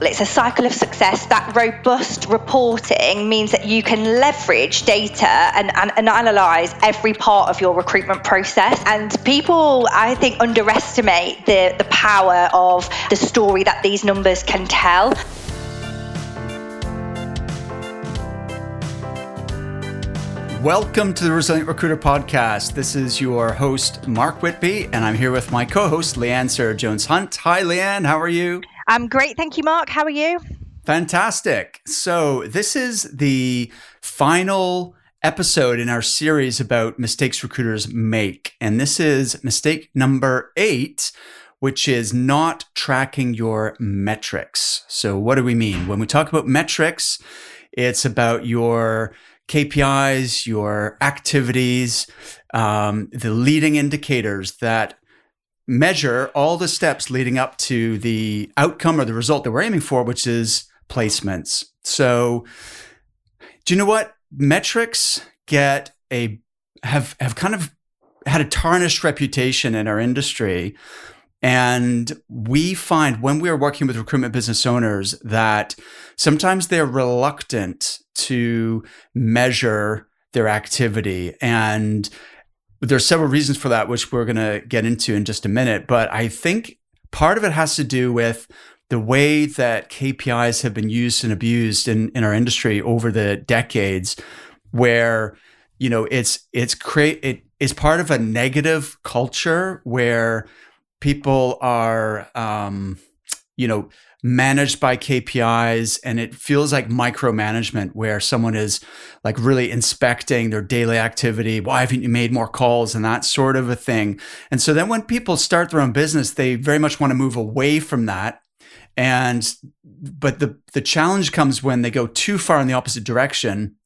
It's a cycle of success. That robust reporting means that you can leverage data and, and, and, analyze every part of your recruitment process. And people, I think, underestimate the, the power of the story that these numbers can tell. Welcome to the Resilient Recruiter Podcast. This is your host, Mark Whitby, and I'm here with my co host, Leanne Sarah Jones Hunt. Hi, Leanne. How are you? I'm great. Thank you, Mark. How are you? Fantastic. So, this is the final episode in our series about mistakes recruiters make. And this is mistake number eight, which is not tracking your metrics. So, what do we mean? When we talk about metrics, it's about your KPIs, your activities, um, the leading indicators that measure all the steps leading up to the outcome or the result that we're aiming for, which is placements. So, do you know what? Metrics get a have have kind of had a tarnished reputation in our industry. And we find when we are working with recruitment business owners that sometimes they're reluctant to measure their activity. And there's several reasons for that, which we're going to get into in just a minute. But I think part of it has to do with the way that KPIs have been used and abused in, in our industry over the decades, where you know it's it's create it is part of a negative culture where people are um, you know managed by KPIs and it feels like micromanagement where someone is like really inspecting their daily activity. Why haven't you made more calls and that sort of a thing? And so then when people start their own business, they very much want to move away from that. And but the the challenge comes when they go too far in the opposite direction,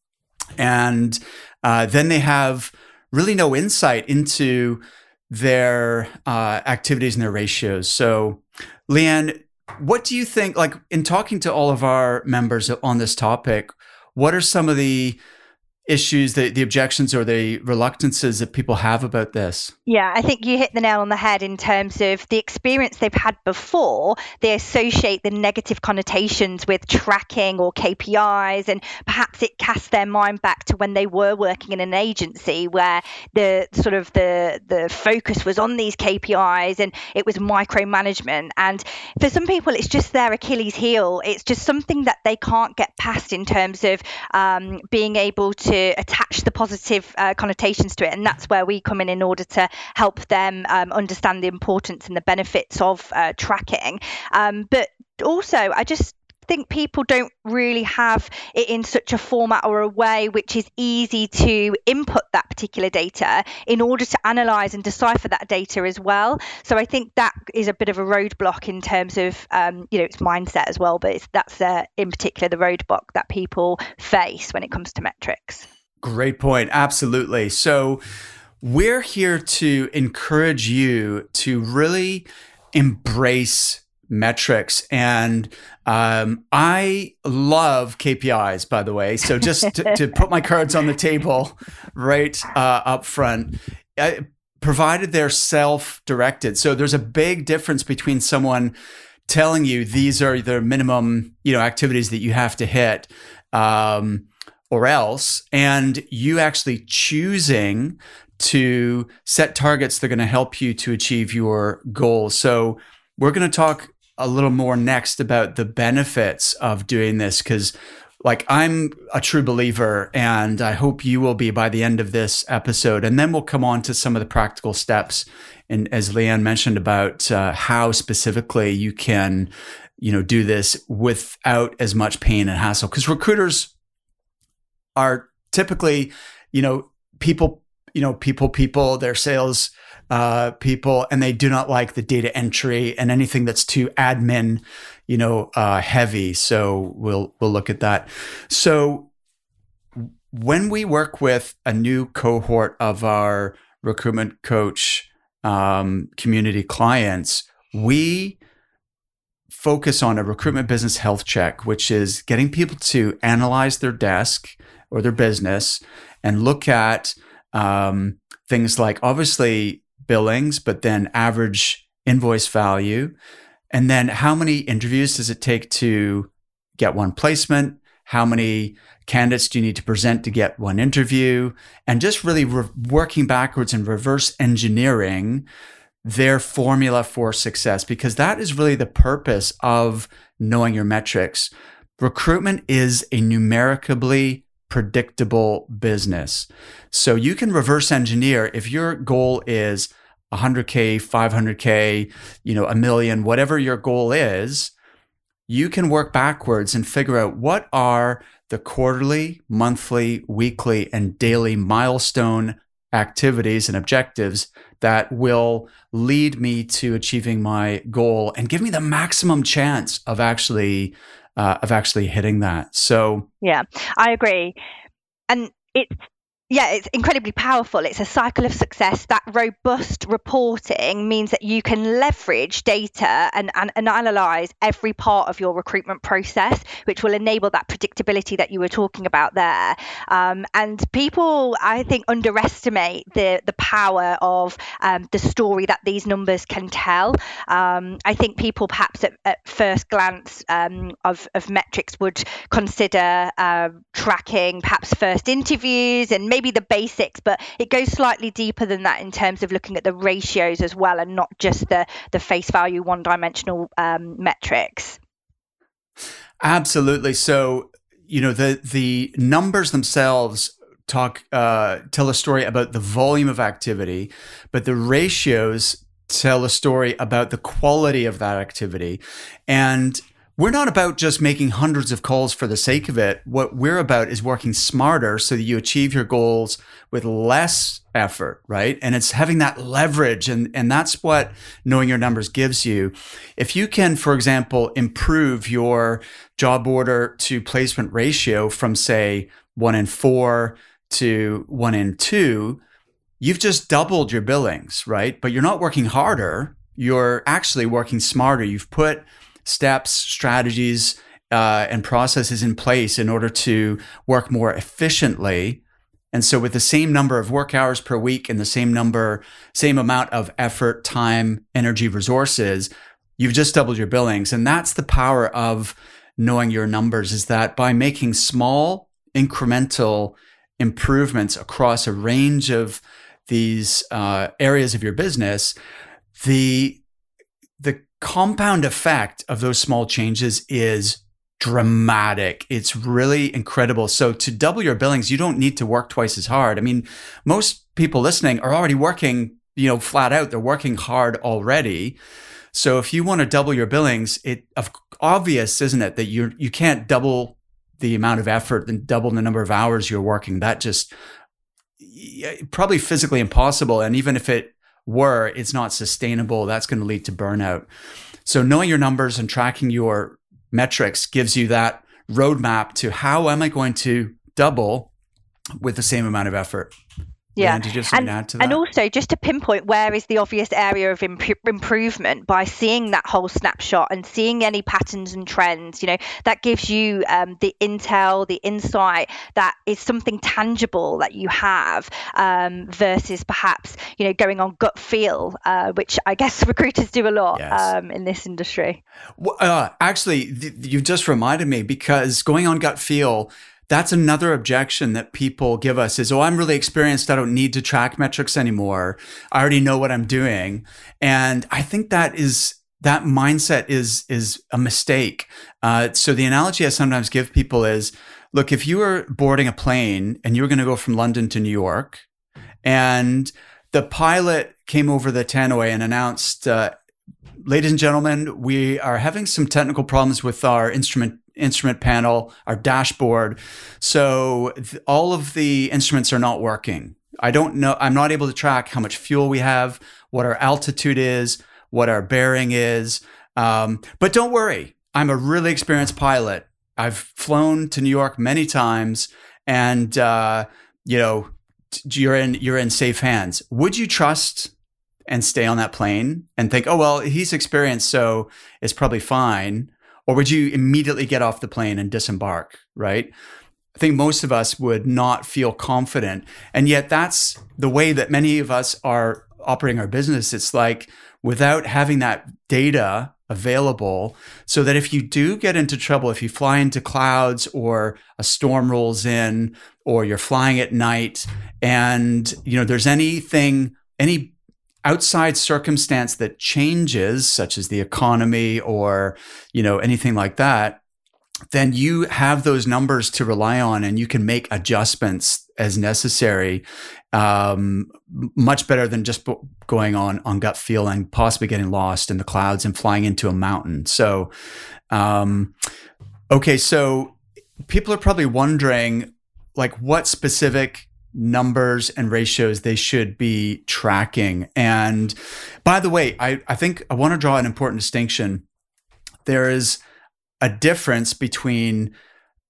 and uh, then they have really no insight into their uh, activities and their ratios. So, Leanne, what do you think? Like in talking to all of our members on this topic, what are some of the issues, the, the objections or the reluctances that people have about this? Yeah, I think you hit the nail on the head in terms of the experience they've had before. They associate the negative connotations with tracking or KPIs, and perhaps it casts their mind back to when they were working in an agency where the sort of the the focus was on these KPIs and it was micromanagement. And for some people, it's just their Achilles heel. It's just something that they can't get past in terms of um, being able to attach the positive uh, connotations to it. And that's where we come in in order to help them um, understand the importance and the benefits of uh, tracking. Um, but also, I just think people don't really have it in such a format or a way which is easy to input that particular data in order to analyze and decipher that data as well. So I think that is a bit of a roadblock in terms of um, you know its mindset as well, but that's uh, in particular the roadblock that people face when it comes to metrics. Great point. Absolutely. So we're here to encourage you to really embrace metrics. And um, I love KPIs, by the way. So just to, to, put my cards on the table right uh, up front, I, provided they're self directed. So there's a big difference between someone telling you these are the minimum you know activities that you have to hit um, or else and you actually choosing to set targets that are going to help you to achieve your goals so we're going to talk a little more next about the benefits of doing this because like I'm a true believer and I hope you will be by the end of this episode. And then we'll come on to some of the practical steps. And as Leanne mentioned about uh, how specifically you can you know do this without as much pain and hassle. Because recruiters are typically you know people you know people people their sales uh, people, and they do not like the data entry and anything that's too admin, you know, uh, heavy. So we'll we'll look at that. So when we work with a new cohort of our recruitment coach um, community clients, we focus on a recruitment business health check, which is getting people to analyze their desk or their business and look at um, things like obviously billings, but then average invoice value, And then how many interviews does it take to get one placement? How many candidates do you need to present to get one interview? And just really re- working backwards and reverse engineering their formula for success, because that is really the purpose of knowing your metrics. Recruitment is a numerically predictable business. So you can reverse engineer if your goal is 100k, 500k, you know, a million, whatever your goal is, you can work backwards and figure out what are the quarterly, monthly, weekly, and daily milestone activities and objectives that will lead me to achieving my goal and give me the maximum chance of actually uh, of actually hitting that. So yeah, I agree, and it's yeah, it's incredibly powerful. It's a cycle of success. That robust reporting means that you can leverage data and, and, and, analyze every part of your recruitment process, which will enable that predictability that you were talking about there. Um, and people, I think, underestimate the, the power of um, the story that these numbers can tell. Um, I think people, perhaps at, at first glance um, of, of metrics, would consider uh, tracking perhaps first interviews and maybe maybe the basics, but it goes slightly deeper than that in terms of looking at the ratios as well, and not just the the face value one dimensional um, metrics. Absolutely. So you know the the numbers themselves talk uh, tell a story about the volume of activity, but the ratios tell a story about the quality of that activity. And we're not about just making hundreds of calls for the sake of it. What we're about is working smarter so that you achieve your goals with less effort, right? And it's having that leverage. And, and that's what knowing your numbers gives you. If you can, for example, improve your job order to placement ratio from, say, one in four to one in two, you've just doubled your billings, right? But you're not working harder. You're actually working smarter. You've put steps, strategies, uh, and processes in place in order to work more efficiently. And so, with the same number of work hours per week and the same number, same amount of effort, time, energy, resources, you've just doubled your billings. And that's the power of knowing your numbers is that by making small incremental improvements across a range of these uh, areas of your business, the the compound effect of those small changes is dramatic. It's really incredible. So to double your billings, you don't need to work twice as hard. I mean, most people listening are already working, you know, flat out. They're working hard already. So if you want to double your billings, it obvious, isn't it, that you you can't double the amount of effort and double the number of hours you're working. That just probably physically impossible. And even if it were, it's not sustainable. That's going to lead to burnout. So knowing your numbers and tracking your metrics gives you that roadmap to how am I going to double with the same amount of effort. Yeah, and, and also just to pinpoint where is the obvious area of imp- improvement by seeing that whole snapshot and seeing any patterns and trends. You know that gives you um, the intel, the insight that is something tangible that you have um, versus perhaps you know going on gut feel, uh, which I guess recruiters do a lot yes. um, in this industry. Well, uh, actually, th- you just reminded me because going on gut feel that's another objection that people give us is, oh, I'm really experienced. I don't need to track metrics anymore. I already know what I'm doing. And I think that is that mindset is is a mistake. Uh, so the analogy I sometimes give people is, look, if you were boarding a plane and you were going to go from London to New York, and the pilot came over the tannoy and announced, uh, "Ladies and gentlemen, we are having some technical problems with our instrument instrument panel, our dashboard. So th- all of the instruments are not working. I don't know, I'm not able to track how much fuel we have, what our altitude is, what our bearing is. Um, but don't worry, I'm a really experienced pilot. I've flown to New York many times, and uh, you know, you're in you're in safe hands. Would you trust and stay on that plane and think, oh well, he's experienced, so it's probably fine? Or would you immediately get off the plane and disembark, right? I think most of us would not feel confident. And yet, that's the way that many of us are operating our business. It's like without having that data available so that if you do get into trouble, if you fly into clouds or a storm rolls in or you're flying at night and you know there's anything any outside circumstance that changes such as the economy or you know anything like that then you have those numbers to rely on and you can make adjustments as necessary um, much better than just going on on gut feeling possibly getting lost in the clouds and flying into a mountain. So um, okay so people are probably wondering like what specific numbers and ratios they should be tracking and by the way i, I think i want to draw an important distinction there is a difference between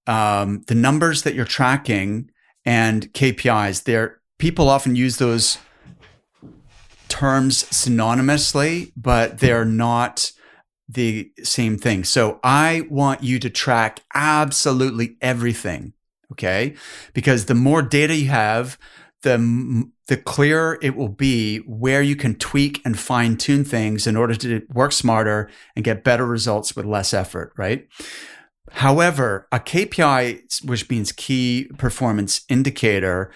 um, the numbers that you're tracking and KPIs. There, people often use those terms synonymously, but they're not the same thing. So I want you to track absolutely everything. Okay. Because the more data you have, the the clearer it will be where you can tweak and fine tune things in order to work smarter and get better results with less effort, right? However, a KPI, which means key performance indicator,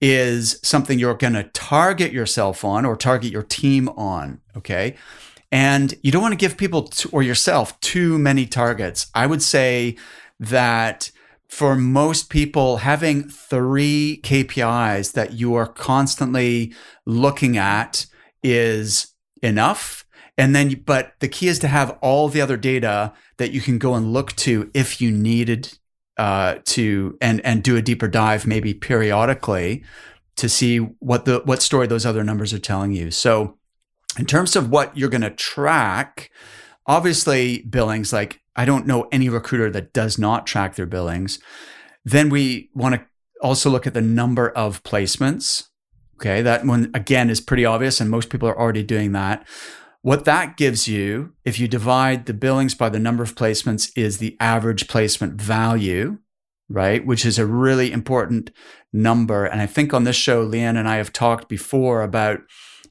is something you're going to target yourself on or target your team on. Okay. And you don't want to give people or yourself too many targets. I would say that for most people, having three KPIs that you are constantly looking at is enough. And then, but the key is to have all the other data that you can go and look to if you needed uh, to, and and do a deeper dive maybe periodically to see what the what story those other numbers are telling you. So, in terms of what you're going to track, obviously billings like I don't know any recruiter that does not track their billings. Then we want to also look at the number of placements. Okay, that one again is pretty obvious, and most people are already doing that. What that gives you, if you divide the billings by the number of placements, is the average placement value, right? Which is a really important number. And I think on this show, Leanne and I have talked before about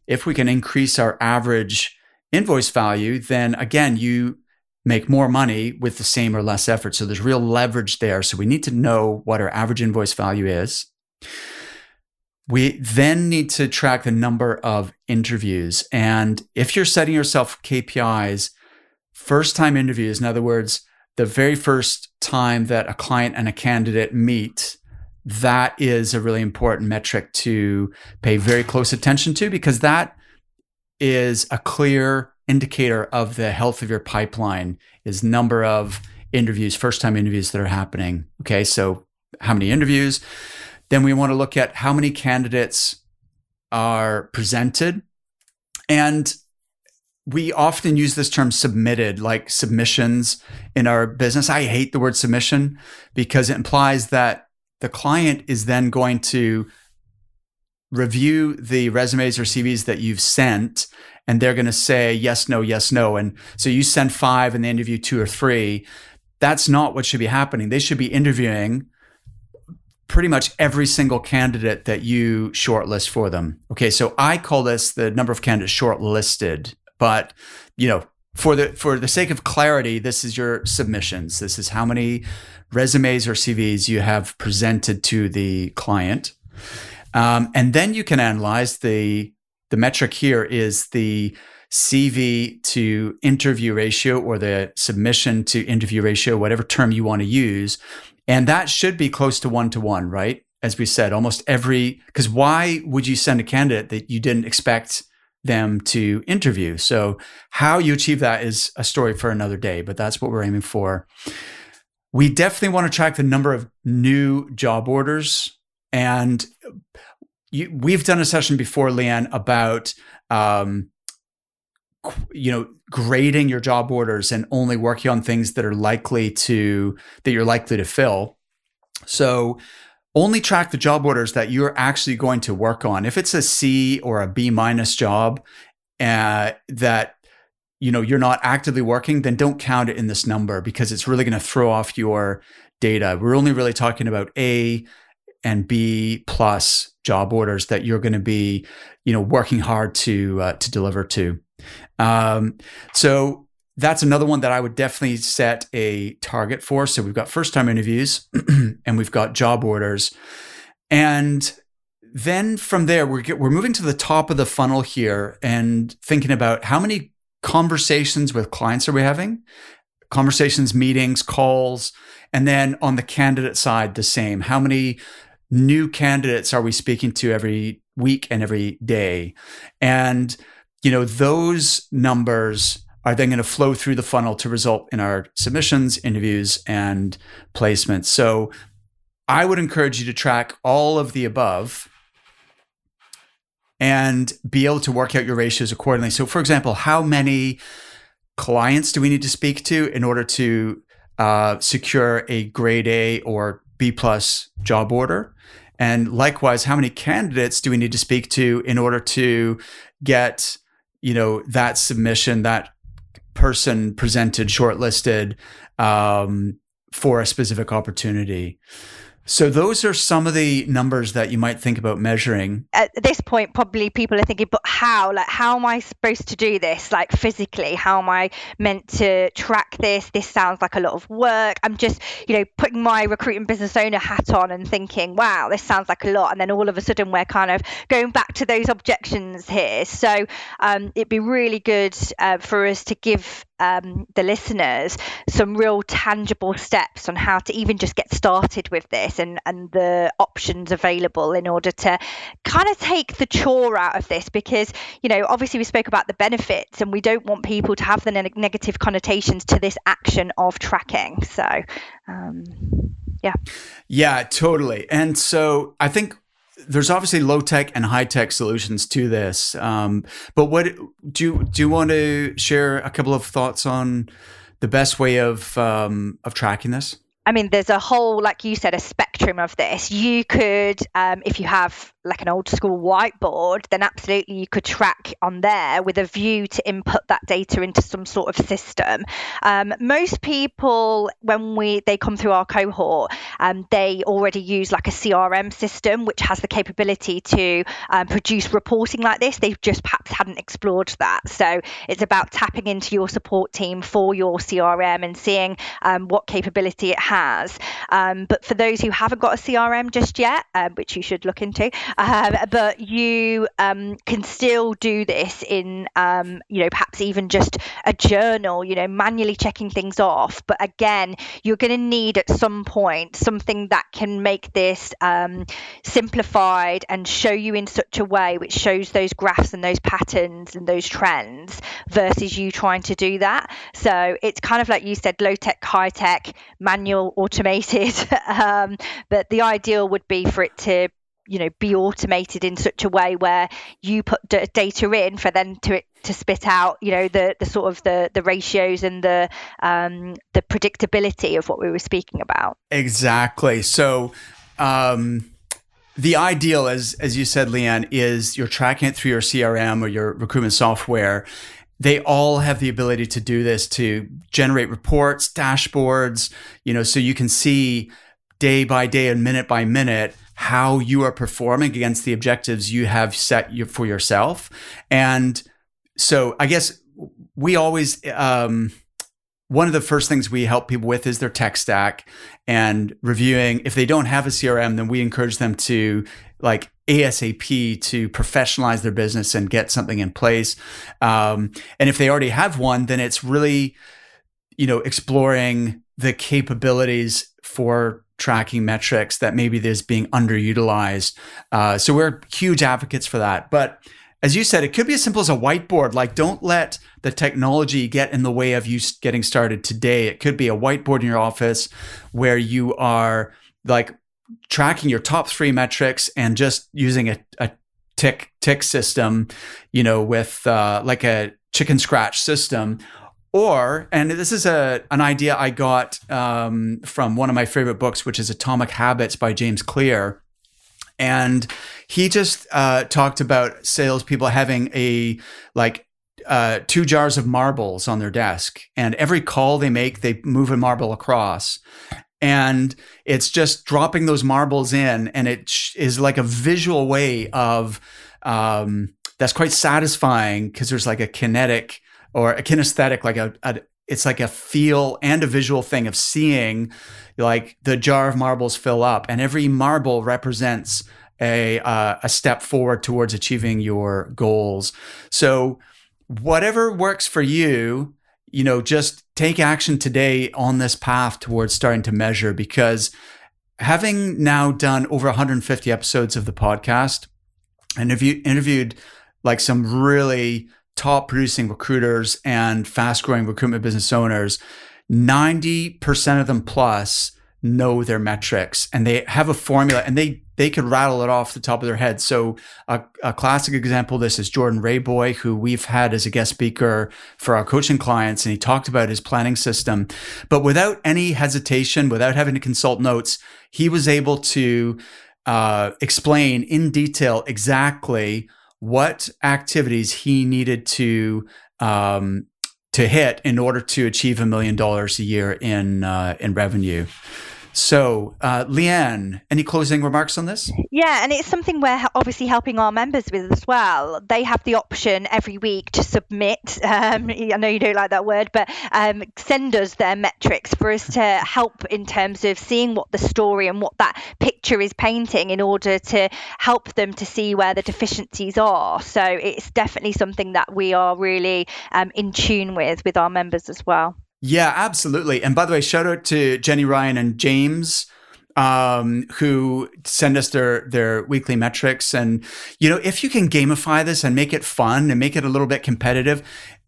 if we can increase our average invoice value, then again, you make more money with the same or less effort. So there's real leverage there. So we need to know what our average invoice value is. We then need to track the number of interviews. And if you're setting yourself KPIs, first time interviews, in other words, the very first time that a client and a candidate meet, that is a really important metric to pay very close attention to because that is a clear indicator of the health of your pipeline is number of interviews, first time interviews that are happening. Okay, so how many interviews? Then we want to look at how many candidates are presented. And we often use this term submitted, like submissions in our business. I hate the word submission because it implies that the client is then going to review the resumes or CVs that you've sent and they're going to say yes, no, yes, no. And so you send five and they interview two or three. That's not what should be happening. They should be interviewing pretty much every single candidate that you shortlist for them. Okay, so I call this the number of candidates shortlisted, but you know, for the for the sake of clarity, this is your submissions. This is how many resumes or CVs you have presented to the client. Um, and then you can analyze the the metric here is the CV to interview ratio or the submission to interview ratio, whatever term you want to use. And that should be close to one to one, right? As we said, almost every, because why would you send a candidate that you didn't expect them to interview? So, how you achieve that is a story for another day, but that's what we're aiming for. We definitely want to track the number of new job orders. And you, we've done a session before, Leanne, about um, you know grading your job orders and only working on things that are likely to that you're likely to fill. So only track the job orders that you're actually going to work on. If it's a C or a B minus job uh, that you know you're not actively working, then don't count it in this number because it's really going to throw off your data. We're only really talking about A and B plus job orders that you're going to be, you know, working hard to uh, to deliver to. Um, so that's another one that I would definitely set a target for. So we've got first time interviews and we've got job orders. And then from there, we're, we're moving to the top of the funnel here and thinking about how many conversations with clients are we having? Conversations, meetings, calls. And then on the candidate side, the same. How many new candidates are we speaking to every week and every day? And, you know, those numbers are then going to flow through the funnel to result in our submissions, interviews, and placements. So I would encourage you to track all of the above and be able to work out your ratios accordingly. So, for example, how many clients do we need to speak to in order to uh, secure a grade A or B plus job order? And likewise, how many candidates do we need to speak to in order to get, you know, that submission, that person presented, shortlisted um, for a specific opportunity? So those are some of the numbers that you might think about measuring. At this point, probably people are thinking, but how? Like, how am I supposed to do this? Like physically, how am I meant to track this? This sounds like a lot of work. I'm just, you know, putting my recruiting business owner hat on and thinking, wow, this sounds like a lot. And then all of a sudden, we're kind of going back to those objections here. So um, it'd be really good uh, for us to give um, the listeners some real tangible steps on how to even just get started with this and, and the options available in order to kind of take the chore out of this because you know obviously we spoke about the benefits and we don't want people to have the ne- negative connotations to this action of tracking so um, yeah. Yeah totally. And so i think there's obviously low tech and high tech solutions to this. Um, but what do you do? You want to share a couple of thoughts on the best way of um, of tracking this? I mean, there's a whole, like you said, a spectrum of this. You could, um, if you have like an old school whiteboard, then absolutely you could track on there with a view to input that data into some sort of system. Um, most people, when we they come through our cohort, um, they already use like a CRM system which has the capability to um, produce reporting like this. They've just perhaps hadn't explored that. So it's about tapping into your support team for your CRM and seeing um, what capability it has. Um, but for those who haven't got a CRM just yet, uh, which you should look into, um, but you um, can still do this in, um, you know, perhaps even just a journal, you know, manually checking things off. But again, you're going to need at some point something that can make this um, simplified and show you in such a way which shows those graphs and those patterns and those trends versus you trying to do that. So it's kind of like you said, low tech, high tech, manual, automated. um, but the ideal would be for it to you know be automated in such a way where you put d- data in for then to to spit out you know the the sort of the the ratios and the um the predictability of what we were speaking about exactly so um the ideal as as you said leanne is you're tracking it through your crm or your recruitment software they all have the ability to do this to generate reports dashboards you know so you can see day by day and minute by minute how you are performing against the objectives you have set for yourself. And so I guess we always, um, one of the first things we help people with is their tech stack and reviewing. If they don't have a CRM, then we encourage them to like ASAP to professionalize their business and get something in place. Um, and if they already have one, then it's really, you know, exploring the capabilities for tracking metrics that maybe there's being underutilized. Uh, so we're huge advocates for that. But as you said, it could be as simple as a whiteboard. Like, don't let the technology get in the way of you getting started today. It could be a whiteboard in your office where you are like tracking your top three metrics and just using a, a tick tick system, you know, with uh, like a chicken scratch system. Or, and this is a an idea I got um, from one of my favorite books, which is Atomic Habits by James Clear. And he just uh, talked about salespeople having a like uh, two jars of marbles on their desk, and every call they make, they move a marble across, and it's just dropping those marbles in, and it is like a visual way of um, that's quite satisfying because there's like a kinetic or a kinesthetic, like a, a it's like a feel and a visual thing of seeing like the jar of marbles fill up and every marble represents a uh, a step forward towards achieving your goals. So whatever works for you you know just take action today on this path towards starting to measure because having now done over 150 episodes of the podcast and have you interviewed like some really top producing recruiters and fast growing recruitment business owners, 90% of them plus know their metrics and they have a formula and they they could rattle it off the top of their head. So a, a classic example of this is Jordan Rayboy, who we've had as a guest speaker for our coaching clients, and he talked about his planning system. But without any hesitation, without having to consult notes, he was able to uh, explain in detail exactly what activities he needed to um, to hit in order to achieve a million dollars a year in uh, in revenue. So, uh, Leanne, any closing remarks on this? Yeah, and it's something we're obviously helping our members with as well. They have the option every week to submit. Um, I know you don't like that word, but um, send us their metrics for us to help in terms of seeing what the story and what that picture is painting in order to help them to see where the deficiencies are. So it's definitely something that we are really um, in tune with with our members as well. Yeah, absolutely. And by the way, shout out to Jenny Ryan and James um, who send us their their weekly metrics. And you know, if you can gamify this and make it fun and make it a little bit competitive,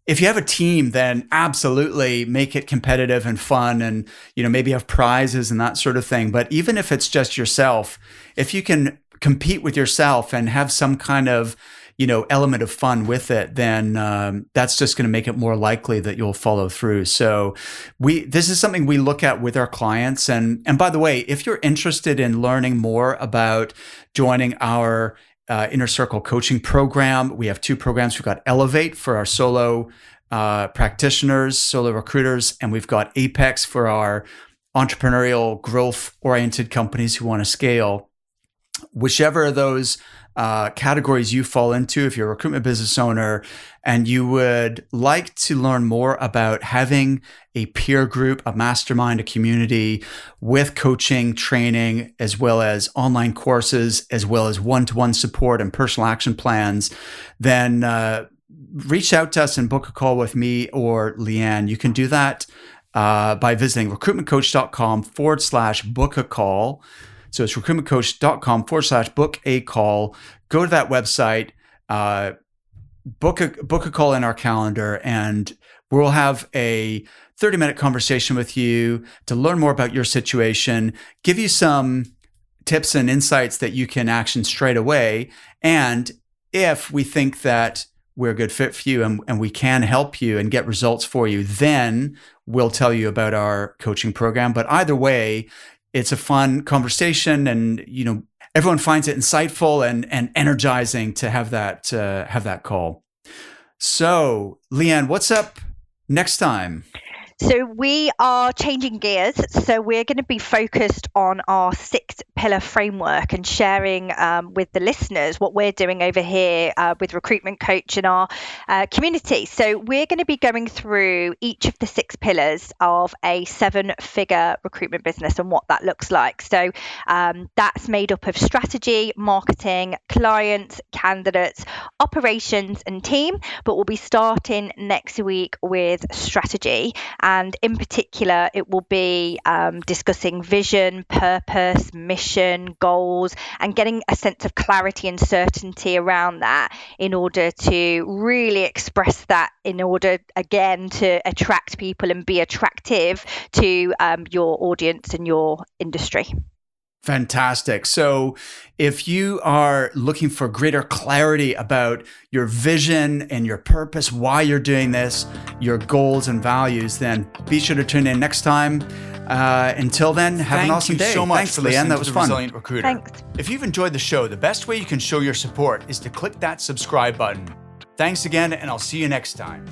if you have a team, then absolutely make it competitive and fun, and you know maybe have prizes and that sort of thing. But even if it's just yourself, if you can compete with yourself and have some kind of you know element of fun with it then um, that's just going to make it more likely that you'll follow through. So we this is something we look at with our clients. And and by the way if you're interested in learning more about joining our uh, inner circle coaching program we have two programs. We've got elevate for our solo uh, practitioners solo recruiters and we've got apex for our entrepreneurial growth oriented companies who want to scale whichever of those uh, categories you fall into if you're a recruitment business owner and you would like to learn more about having a peer group, a mastermind, a community with coaching, training, as well as online courses, as well as one to one support and personal action plans, then uh, reach out to us and book a call with me or Leanne. You can do that uh, by visiting recruitmentcoach.com forward slash book a call. So it's recruitmentcoach.com forward slash book a call. Go to that website, uh, book a book a call in our calendar, and we'll have a 30 minute conversation with you to learn more about your situation, give you some tips and insights that you can action straight away. And if we think that we're a good fit for you and, and we can help you and get results for you, then we'll tell you about our coaching program. But either way, it's a fun conversation and you know everyone finds it insightful and and energizing to have that uh, have that call. So leanne what's up next time so we are changing gears. So we're going to be focused on our six pillar framework and sharing um, with the listeners what we're doing over here uh, with Recruitment Coach in our uh, community. So we're going to be going through each of the six pillars of a seven figure recruitment business and what that looks like. So um, that's made up of strategy, marketing, clients, candidates, operations, and team. But we'll be starting next week with strategy. And in particular, it will be um, discussing vision, purpose, mission, goals, and getting a sense of clarity and certainty around that in order to really express that, in order again to attract people and be attractive to um, your audience and your industry. Fantastic. So, if you are looking for greater clarity about your vision and your purpose, why you're doing this, your goals and values, then be sure to tune in next time. Uh, until then, have Thank an awesome day. Thank you day. so much Thanks, for Leanne. That was fun. Resilient Recruiter. Thanks. If you've enjoyed the show, the best way you can show your support is to click that subscribe button. Thanks again, and I'll see you next time.